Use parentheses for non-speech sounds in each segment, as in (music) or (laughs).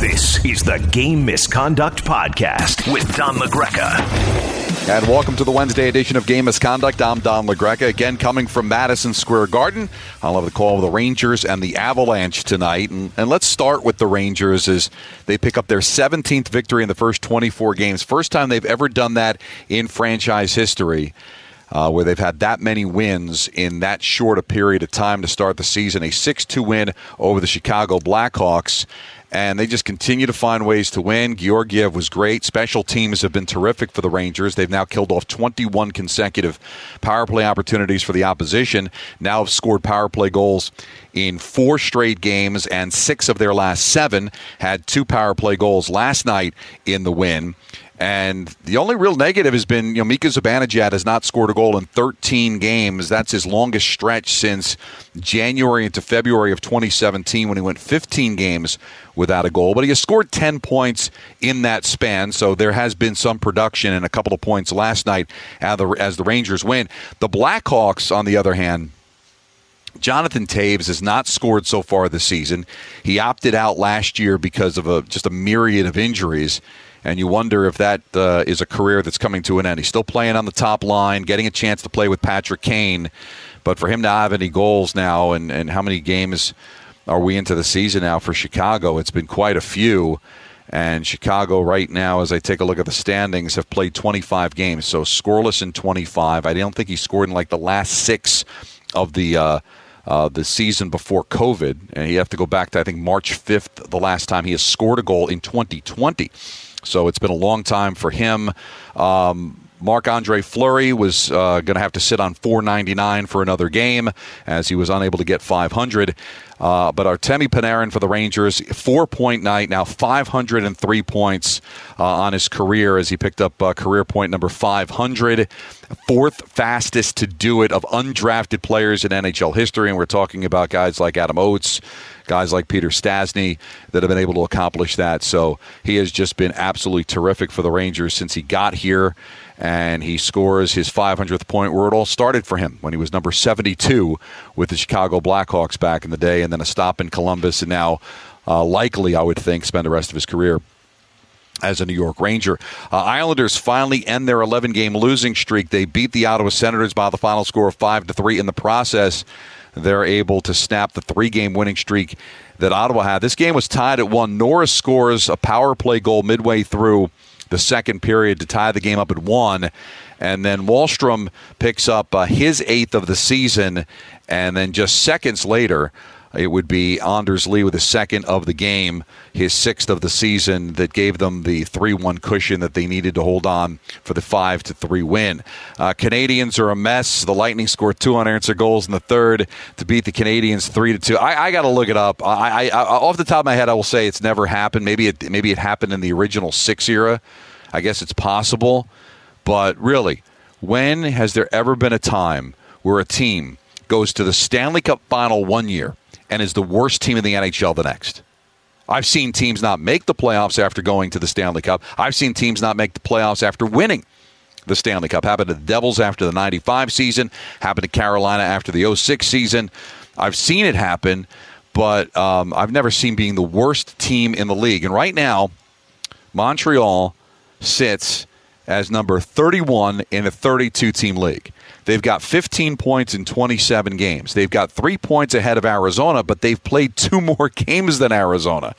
This is the Game Misconduct Podcast with Don LaGreca. And welcome to the Wednesday edition of Game Misconduct. I'm Don LaGreca, again coming from Madison Square Garden. I'll have the call of the Rangers and the Avalanche tonight. And, and, let's start with the Rangers as they pick up their 17th victory in the first 24 games. First time they've ever done that in franchise history. Uh, where they've had that many wins in that short a period of time to start the season. A 6 2 win over the Chicago Blackhawks and they just continue to find ways to win. Georgiev was great. Special teams have been terrific for the Rangers. They've now killed off 21 consecutive power play opportunities for the opposition. Now have scored power play goals in four straight games, and six of their last seven had two power play goals last night in the win. And the only real negative has been, you know, Mika Zibanejad has not scored a goal in 13 games. That's his longest stretch since January into February of 2017 when he went 15 games without a goal. But he has scored 10 points in that span, so there has been some production and a couple of points last night as the Rangers win. The Blackhawks, on the other hand, Jonathan Toews has not scored so far this season. He opted out last year because of a just a myriad of injuries and you wonder if that uh, is a career that's coming to an end. He's still playing on the top line, getting a chance to play with Patrick Kane, but for him to have any goals now, and, and how many games are we into the season now for Chicago? It's been quite a few. And Chicago, right now, as I take a look at the standings, have played 25 games. So scoreless in 25. I don't think he scored in like the last six of the. Uh, uh, the season before COVID, and you have to go back to I think March 5th, the last time he has scored a goal in 2020. So it's been a long time for him. Um, Marc Andre Fleury was uh, going to have to sit on 499 for another game as he was unable to get 500. Uh, but Artemi Panarin for the Rangers, four point night, now 503 points uh, on his career as he picked up uh, career point number 500. Fourth fastest to do it of undrafted players in NHL history. And we're talking about guys like Adam Oates, guys like Peter Stastny that have been able to accomplish that. So he has just been absolutely terrific for the Rangers since he got here and he scores his 500th point where it all started for him when he was number 72 with the Chicago Blackhawks back in the day, and then a stop in Columbus, and now uh, likely, I would think, spend the rest of his career as a New York Ranger. Uh, Islanders finally end their 11 game losing streak. They beat the Ottawa Senators by the final score of 5 to 3 in the process. They're able to snap the three game winning streak that Ottawa had. This game was tied at one. Norris scores a power play goal midway through the second period to tie the game up at one. And then Wahlstrom picks up uh, his eighth of the season. And then just seconds later, it would be Anders Lee with his second of the game, his sixth of the season, that gave them the 3 1 cushion that they needed to hold on for the 5 to 3 win. Uh, Canadiens are a mess. The Lightning scored two unanswered goals in the third to beat the Canadians 3 to 2. I, I got to look it up. I, I, off the top of my head, I will say it's never happened. Maybe it, maybe it happened in the original six era. I guess it's possible. But really, when has there ever been a time where a team goes to the Stanley Cup final one year and is the worst team in the NHL the next. I've seen teams not make the playoffs after going to the Stanley Cup. I've seen teams not make the playoffs after winning the Stanley Cup. Happened to the Devils after the 95 season, happened to Carolina after the 06 season. I've seen it happen, but um, I've never seen being the worst team in the league. And right now, Montreal sits as number 31 in a 32 team league. They've got 15 points in 27 games. They've got three points ahead of Arizona, but they've played two more (laughs) games than Arizona.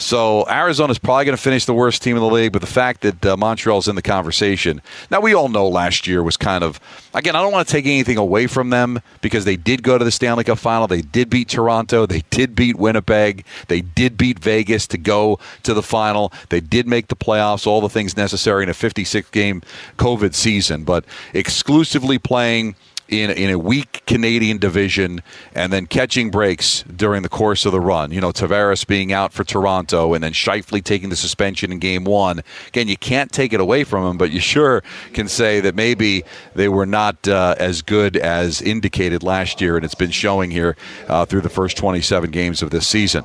So Arizona's probably going to finish the worst team in the league, but the fact that uh, Montreal's in the conversation. Now we all know last year was kind of again. I don't want to take anything away from them because they did go to the Stanley Cup final. They did beat Toronto. They did beat Winnipeg. They did beat Vegas to go to the final. They did make the playoffs. All the things necessary in a 56 game COVID season, but exclusively playing in in a weak Canadian division and then catching breaks during the course of the run. You know, Tavares being out for Toronto and then Scheifele taking the suspension in game one. Again, you can't take it away from him, but you sure can say that maybe they were not uh, as good as indicated last year, and it's been showing here uh, through the first 27 games of this season.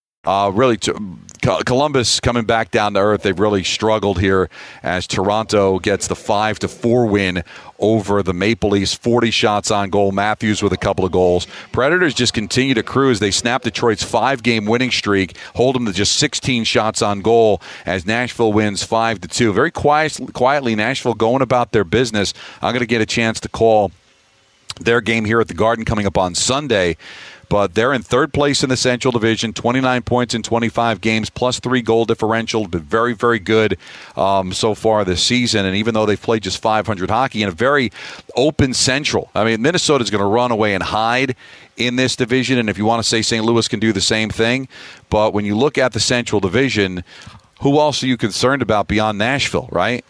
Uh, really, Columbus coming back down to earth. They've really struggled here as Toronto gets the five to four win over the Maple Leafs. Forty shots on goal. Matthews with a couple of goals. Predators just continue to cruise. They snap Detroit's five-game winning streak, hold them to just 16 shots on goal as Nashville wins five to two. Very quiet, quietly, Nashville going about their business. I'm going to get a chance to call their game here at the Garden coming up on Sunday but they're in third place in the Central Division, 29 points in 25 games, plus three goal differential. Been very, very good um, so far this season. And even though they've played just 500 hockey in a very open Central, I mean, Minnesota's going to run away and hide in this division. And if you want to say St. Louis can do the same thing, but when you look at the Central Division, who else are you concerned about beyond Nashville, right?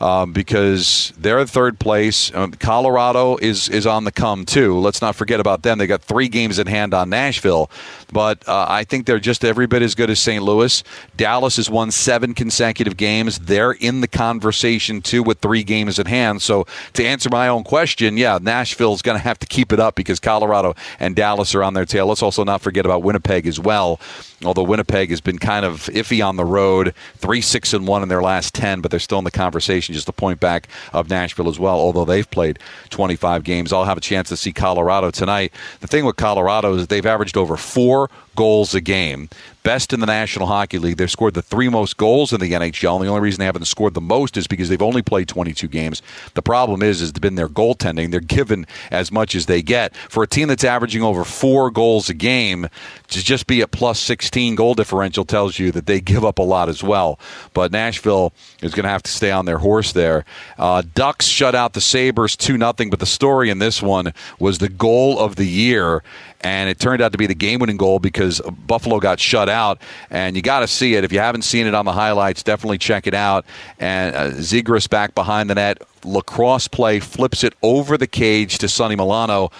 Um, because they're third place. Um, Colorado is is on the come too. Let's not forget about them. They got three games in hand on Nashville, but uh, I think they're just every bit as good as St. Louis. Dallas has won seven consecutive games. They're in the conversation too with three games in hand. So to answer my own question, yeah, Nashville's going to have to keep it up because Colorado and Dallas are on their tail. Let's also not forget about Winnipeg as well. Although Winnipeg has been kind of iffy on the road, three six and one in their last ten, but they're still in the conversation just a point back of Nashville as well, although they've played 25 games. I'll have a chance to see Colorado tonight. The thing with Colorado is they've averaged over four goals a game best in the National Hockey League. They've scored the three most goals in the NHL. And the only reason they haven't scored the most is because they've only played 22 games. The problem is, has been their goaltending. They're given as much as they get. For a team that's averaging over four goals a game, to just be at plus 16 goal differential tells you that they give up a lot as well. But Nashville is going to have to stay on their horse there. Uh, Ducks shut out the Sabres 2 0, but the story in this one was the goal of the year and it turned out to be the game-winning goal because Buffalo got shut out. And you got to see it if you haven't seen it on the highlights. Definitely check it out. And uh, Zegras back behind the net, lacrosse play flips it over the cage to Sonny Milano,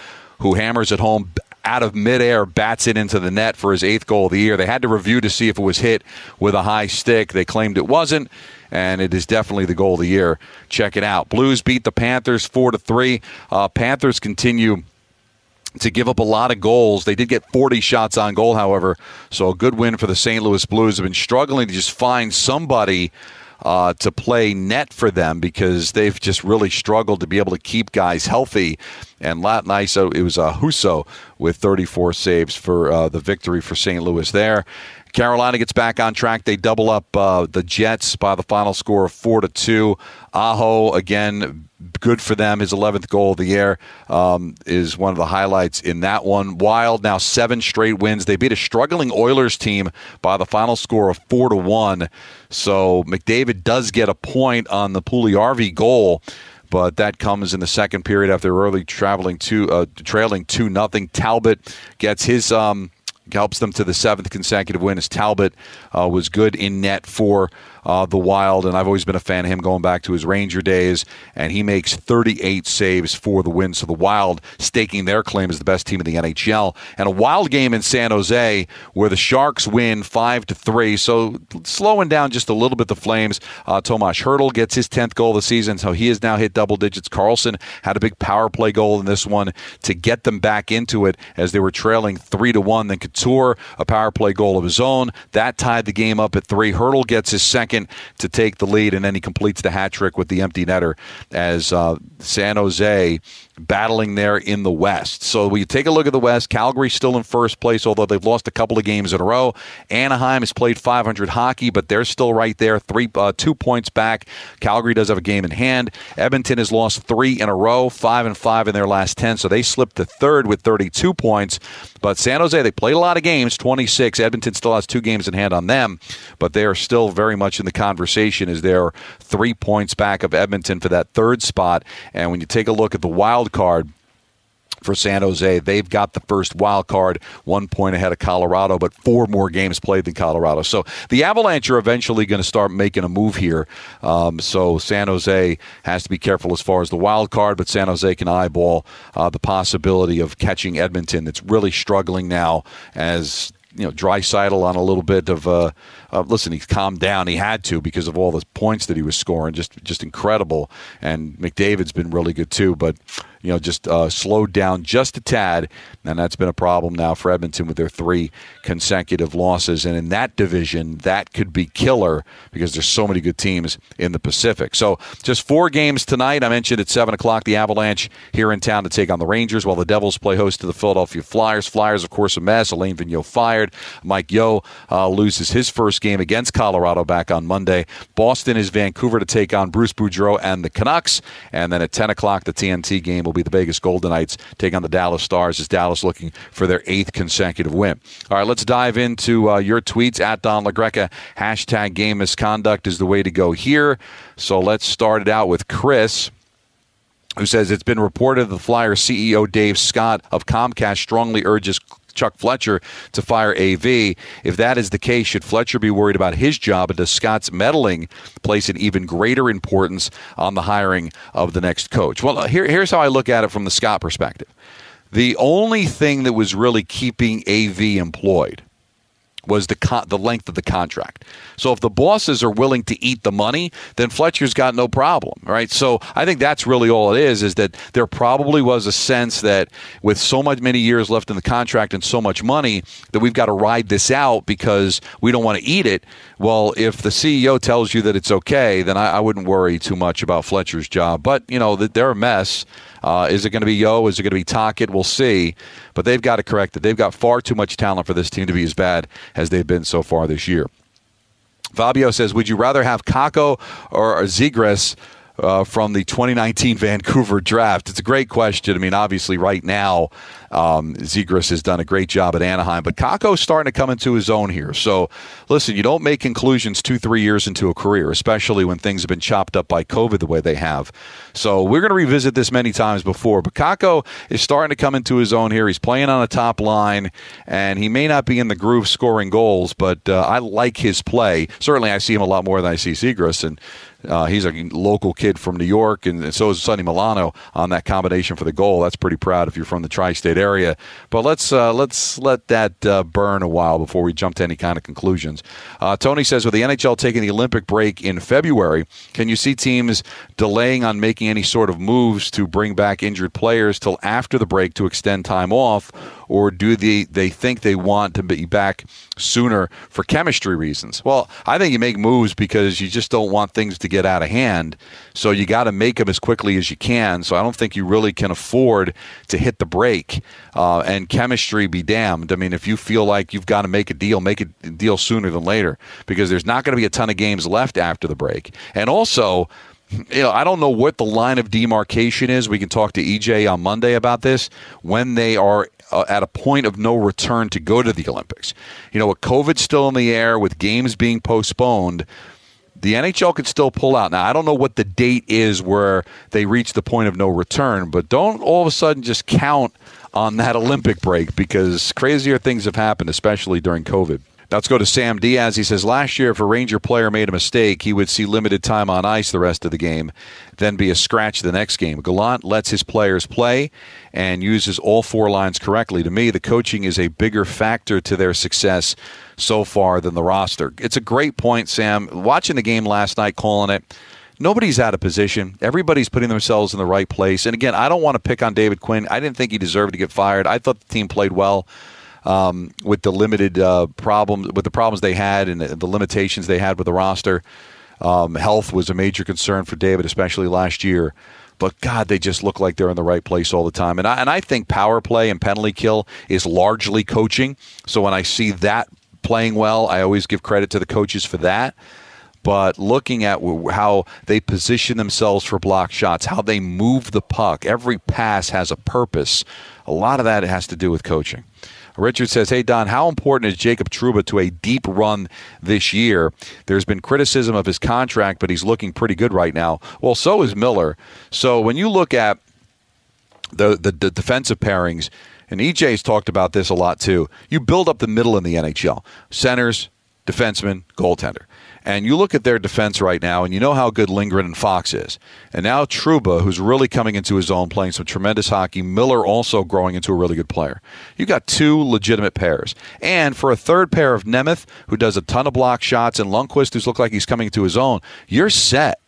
who hammers it home out of midair, bats it into the net for his eighth goal of the year. They had to review to see if it was hit with a high stick. They claimed it wasn't and it is definitely the goal of the year. Check it out. Blues beat the Panthers four to three. Uh, Panthers continue to give up a lot of goals. They did get 40 shots on goal, however, so a good win for the St. Louis Blues. Have been struggling to just find somebody uh, to play net for them because they've just really struggled to be able to keep guys healthy. And last night, so it was uh, Husso with 34 saves for uh, the victory for St. Louis there. Carolina gets back on track. They double up uh, the Jets by the final score of four to two. Aho again good for them. His 11th goal of the year um, is one of the highlights in that one. Wild now seven straight wins. They beat a struggling Oilers team by the final score of four to one. So McDavid does get a point on the Puljujarvi goal. But that comes in the second period after early traveling to uh, trailing two nothing. Talbot gets his um, helps them to the seventh consecutive win as Talbot uh, was good in net for uh, the Wild, and I've always been a fan of him going back to his Ranger days. And he makes 38 saves for the win. So the Wild staking their claim as the best team in the NHL. And a wild game in San Jose where the Sharks win five to three. So slowing down just a little bit the Flames. Uh, Tomas Hertl gets his 10th goal of the season, so he has now hit double digits. Karlsson had a big power play goal in this one to get them back into it as they were trailing three to one. Then Couture a power play goal of his own that tied the game up at three. Hertl gets his second second to take the lead, and then he completes the hat trick with the empty netter as uh, San Jose battling there in the West. So we take a look at the West. Calgary's still in first place, although they've lost a couple of games in a row. Anaheim has played 500 hockey, but they're still right there, three, uh, two points back. Calgary does have a game in hand. Edmonton has lost three in a row, five and five in their last 10, so they slipped to third with 32 points. But San Jose, they played a lot of games, 26. Edmonton still has two games in hand on them, but they are still very much in the conversation as they're three points back of Edmonton for that third spot. And when you take a look at the card, for San Jose. They've got the first wild card, one point ahead of Colorado, but four more games played than Colorado. So the Avalanche are eventually going to start making a move here. Um, so San Jose has to be careful as far as the wild card, but San Jose can eyeball uh, the possibility of catching Edmonton. That's really struggling now as you know, Draisaitl on a little bit of uh, uh, listen. He's calmed down. He had to because of all the points that he was scoring. Just just incredible. And McDavid's been really good too. But you know, just uh, slowed down just a tad, and that's been a problem now for Edmonton with their three consecutive losses. And in that division, that could be killer because there's so many good teams in the Pacific. So just four games tonight. I mentioned at seven o'clock the Avalanche here in town to take on the Rangers, while the Devils play host to the Philadelphia Flyers. Flyers, of course, a mess. Alain Vigneault fired. Mike Yeo uh, loses his first game against Colorado back on Monday. Boston is Vancouver to take on Bruce Boudreau and the Canucks, and then at ten o'clock the TNT game will be the Vegas Golden Knights take on the Dallas Stars as Dallas looking for their eighth consecutive win. All right, let's dive into uh, your tweets at Don LaGreca. Hashtag game misconduct is the way to go here. So let's start it out with Chris who says it's been reported the Flyers CEO Dave Scott of Comcast strongly urges Chuck Fletcher to fire AV. If that is the case, should Fletcher be worried about his job, and does Scott's meddling place an even greater importance on the hiring of the next coach? Well, uh, here, here's how I look at it from the Scott perspective. The only thing that was really keeping AV employed was the con- the length of the contract. So if the bosses are willing to eat the money, then Fletcher's got no problem, right? So I think that's really all it is is that there probably was a sense that with so much many years left in the contract and so much money that we've got to ride this out because we don't want to eat it. Well, if the CEO tells you that it's okay, then I, I wouldn't worry too much about Fletcher's job. But you know, that they're a mess. Uh, is it going to be Yeo? Is it going to be Tocchet? We'll see. But they've got to correct it. They've got far too much talent for this team to be as bad as they've been so far this year. Fabio says, Would you rather have Kakko or Zegras? Uh, from the 2019 Vancouver draft? It's a great question. I mean, obviously, right now, um, Zegras has done a great job at Anaheim, but Kakko's starting to come into his own here. So, listen, you don't make conclusions two, three years into a career, especially when things have been chopped up by COVID the way they have. So, we're going to revisit this many times before, but Kakko is starting to come into his own here. He's playing on a top line, and he may not be in the groove scoring goals, but uh, I like his play. Certainly, I see him a lot more than I see Zegras, and uh, he's a local kid from New York, and so is Sonny Milano on that combination for the goal. That's pretty proud if you're from the tri-state area. But let's uh, let's let that uh, burn a while before we jump to any kind of conclusions. Uh, Tony says, with the NHL taking the Olympic break in February, can you see teams delaying on making any sort of moves to bring back injured players till after the break to extend time off? Or do they, they think they want to be back sooner for chemistry reasons? Well, I think you make moves because you just don't want things to get out of hand. So you got to make them as quickly as you can. So I don't think you really can afford to hit the break uh, and chemistry be damned. I mean, if you feel like you've got to make a deal, make a deal sooner than later because there's not going to be a ton of games left after the break. And also, you know, I don't know what the line of demarcation is. We can talk to EJ on Monday about this when they are uh, at a point of no return to go to the Olympics. You know, with COVID still in the air, with games being postponed, the NHL could still pull out. Now, I don't know what the date is where they reach the point of no return, but don't all of a sudden just count on that Olympic break because crazier things have happened, especially during COVID. Let's go to Sam Diaz. He says last year, if a Ranger player made a mistake, he would see limited time on ice the rest of the game, then be a scratch the next game. Gallant lets his players play and uses all four lines correctly. To me, the coaching is a bigger factor to their success so far than the roster. It's a great point, Sam. Watching the game last night, calling it nobody's out of position. Everybody's putting themselves in the right place. And again, I don't want to pick on David Quinn. I didn't think he deserved to get fired. I thought the team played well. Um, with the limited uh, problems, with the problems they had and the, limitations they had with the roster. Um, health was a major concern for David, especially last year. But God, they just look like they're in the right place all the time. And I, and I think power play and penalty kill is largely coaching. So when I see that playing well, I always give credit to the coaches for that but looking at how they position themselves for block shots, how they move the puck, every pass has a purpose. A lot of that has to do with coaching. Richard says, Hey, Don, how important is Jacob Trouba to a deep run this year? There's been criticism of his contract, but he's looking pretty good right now. Well, so is Miller. So when you look at the, the, the defensive pairings, and EJ's talked about this a lot too, you build up the middle in the NHL centers, defenseman, goaltender. And you look at their defense right now, and you know how good Lindgren and Fox is. And now Trouba, who's really coming into his own, playing some tremendous hockey. Miller also growing into a really good player. You've got two legitimate pairs. And for a third pair of Nemeth, who does a ton of block shots, and Lundkvist, who's looked like he's coming into his own, you're set.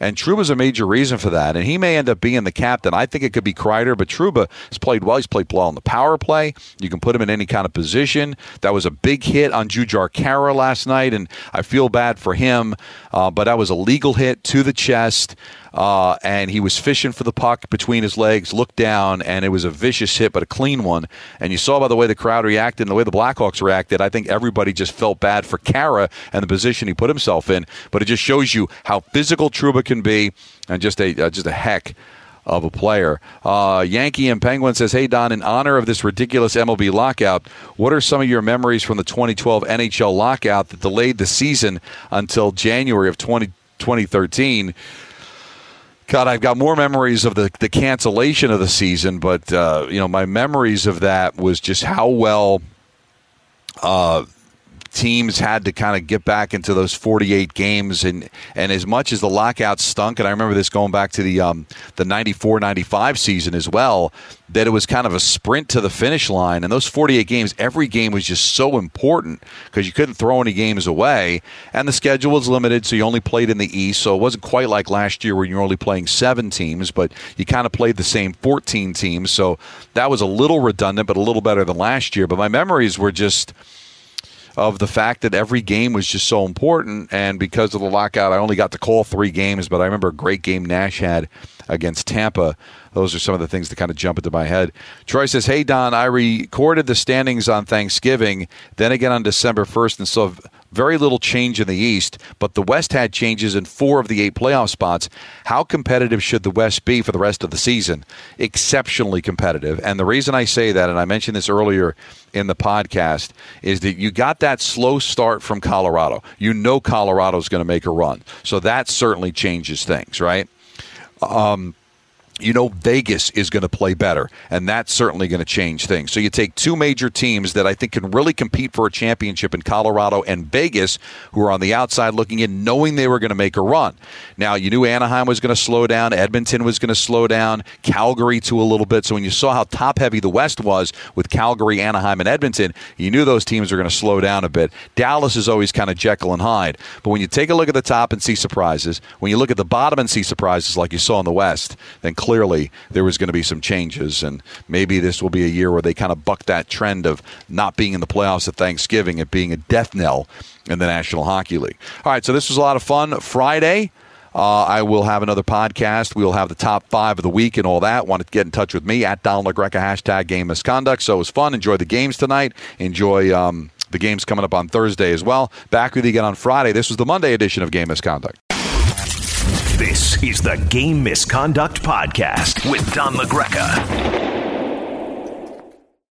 And Trouba's a major reason for that. And he may end up being the captain. I think it could be Kreider, but Trouba has played well. He's played well on the power play. You can put him in any kind of position. That was a big hit on Jujhar Khaira last night, and I feel bad for him. Uh, but that was a legal hit to the chest. Uh, and he was fishing for the puck between his legs, looked down, and it was a vicious hit, but a clean one. And you saw by the way the crowd reacted and the way the Blackhawks reacted, I think everybody just felt bad for Khaira and the position he put himself in. But it just shows you how physical Trouba can be, and just a uh, just a heck of a player. Uh, Yankee and Penguin says, Hey, Don, in honor of this ridiculous MLB lockout, what are some of your memories from the 2012 NHL lockout that delayed the season until January of 20, 2013? God, I've got more memories of the, the cancellation of the season, but uh, you know my memories of that was just how well uh, teams had to kind of get back into those 48 games and and as much as the lockout stunk and I remember this going back to the um, the 94-95 season as well that it was kind of a sprint to the finish line and those 48 games every game was just so important because you couldn't throw any games away and the schedule was limited so you only played in the east so it wasn't quite like last year where you were only playing 7 teams but you kind of played the same 14 teams so that was a little redundant but a little better than last year but my memories were just of the fact that every game was just so important. And because of the lockout, I only got to call three games, but I remember a great game Nash had against Tampa. Those are some of the things that kind of jump into my head. Troy says, Hey, Don, I recorded the standings on Thanksgiving, then again on December 1st, and saw very little change in the East, but the West had changes in four of the eight playoff spots. How competitive should the West be for the rest of the season? Exceptionally competitive. And the reason I say that, and I mentioned this earlier in the podcast, is that you got that slow start from Colorado. You know Colorado's going to make a run. So that certainly changes things, right? Um, you know Vegas is going to play better, and that's certainly going to change things. So you take two major teams that I think can really compete for a championship in Colorado and Vegas, who are on the outside looking in, knowing they were going to make a run. Now you knew Anaheim was going to slow down, Edmonton was going to slow down, Calgary to a little bit. So when you saw how top heavy the West was with Calgary, Anaheim, and Edmonton, you knew those teams were going to slow down a bit. Dallas is always kind of Jekyll and Hyde, but when you take a look at the top and see surprises, when you look at the bottom and see surprises like you saw in the West, then clearly there was going to be some changes, and maybe this will be a year where they kind of buck that trend of not being in the playoffs at Thanksgiving and being a death knell in the National Hockey League. All right, so this was a lot of fun. Friday. Uh, I will have another podcast. We will have the top five of the week and all that. Want to get in touch with me at Don LaGreca, hashtag game misconduct. So it was fun. Enjoy the games tonight. Enjoy um, the games coming up on Thursday as well. Back with you again on Friday. This was the Monday edition of Game Misconduct. This is the Game Misconduct Podcast with Don LaGreca.